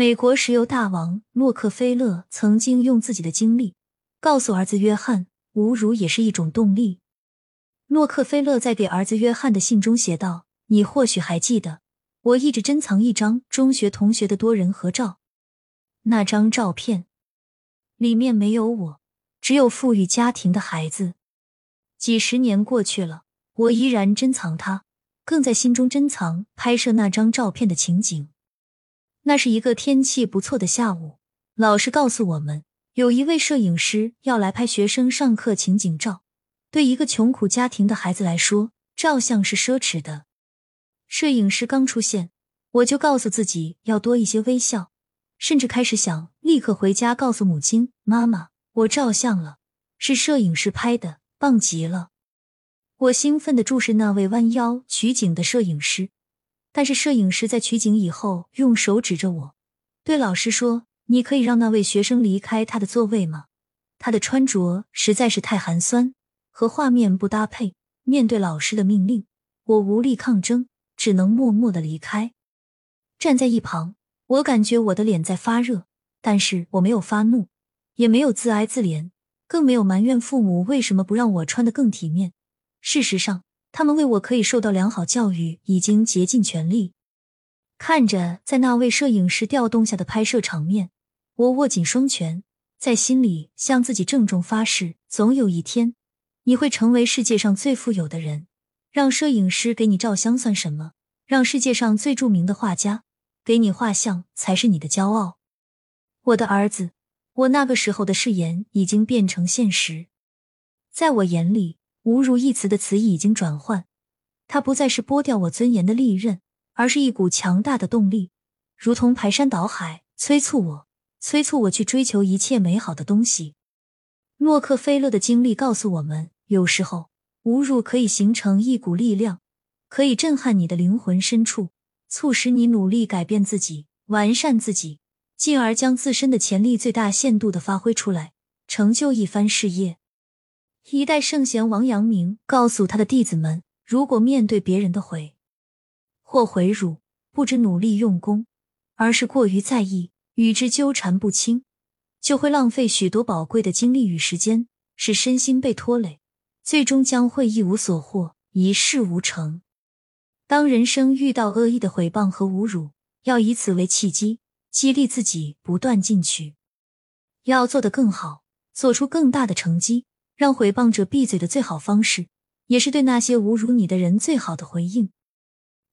美国石油大王洛克菲勒曾经用自己的经历告诉儿子约翰，侮辱也是一种动力。洛克菲勒在给儿子约翰的信中写道：“你或许还记得，我一直珍藏一张中学同学的多人合照。那张照片里面没有我，只有富裕家庭的孩子。几十年过去了，我依然珍藏它，更在心中珍藏拍摄那张照片的情景。那是一个天气不错的下午，老师告诉我们，有一位摄影师要来拍学生上课情景照。”对一个穷苦家庭的孩子来说，照相是奢侈的。摄影师刚出现，我就告诉自己要多一些微笑，甚至开始想立刻回家告诉母亲：“妈妈，我照相了，是摄影师拍的，棒极了。”我兴奋地注视那位弯腰取景的摄影师，但是摄影师在取景以后，用手指着我，对老师说：“你可以让那位学生离开他的座位吗？他的穿着实在是太寒酸。”和画面不搭配。面对老师的命令，我无力抗争，只能默默的离开。站在一旁，我感觉我的脸在发热，但是我没有发怒，也没有自哀自怜，更没有埋怨父母为什么不让我穿得更体面。事实上，他们为我可以受到良好教育已经竭尽全力。看着在那位摄影师调动下的拍摄场面，我握紧双拳，在心里向自己郑重发誓：总有一天。你会成为世界上最富有的人，让摄影师给你照相算什么？让世界上最著名的画家给你画像才是你的骄傲。我的儿子，我那个时候的誓言已经变成现实。在我眼里，侮辱一词的词义已经转换，它不再是剥掉我尊严的利刃，而是一股强大的动力，如同排山倒海，催促我，催促我去追求一切美好的东西。洛克菲勒的经历告诉我们，有时候侮辱可以形成一股力量，可以震撼你的灵魂深处，促使你努力改变自己、完善自己，进而将自身的潜力最大限度的发挥出来，成就一番事业。一代圣贤王阳明告诉他的弟子们：如果面对别人的毁或毁辱，不知努力用功，而是过于在意，与之纠缠不清。就会浪费许多宝贵的精力与时间，使身心被拖累，最终将会一无所获，一事无成。当人生遇到恶意的毁谤和侮辱，要以此为契机，激励自己不断进取，要做得更好，做出更大的成绩。让毁谤者闭嘴的最好方式，也是对那些侮辱你的人最好的回应。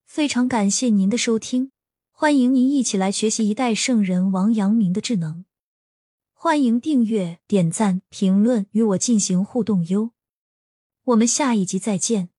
非常感谢您的收听，欢迎您一起来学习一代圣人王阳明的智能。欢迎订阅、点赞、评论，与我进行互动哟。我们下一集再见。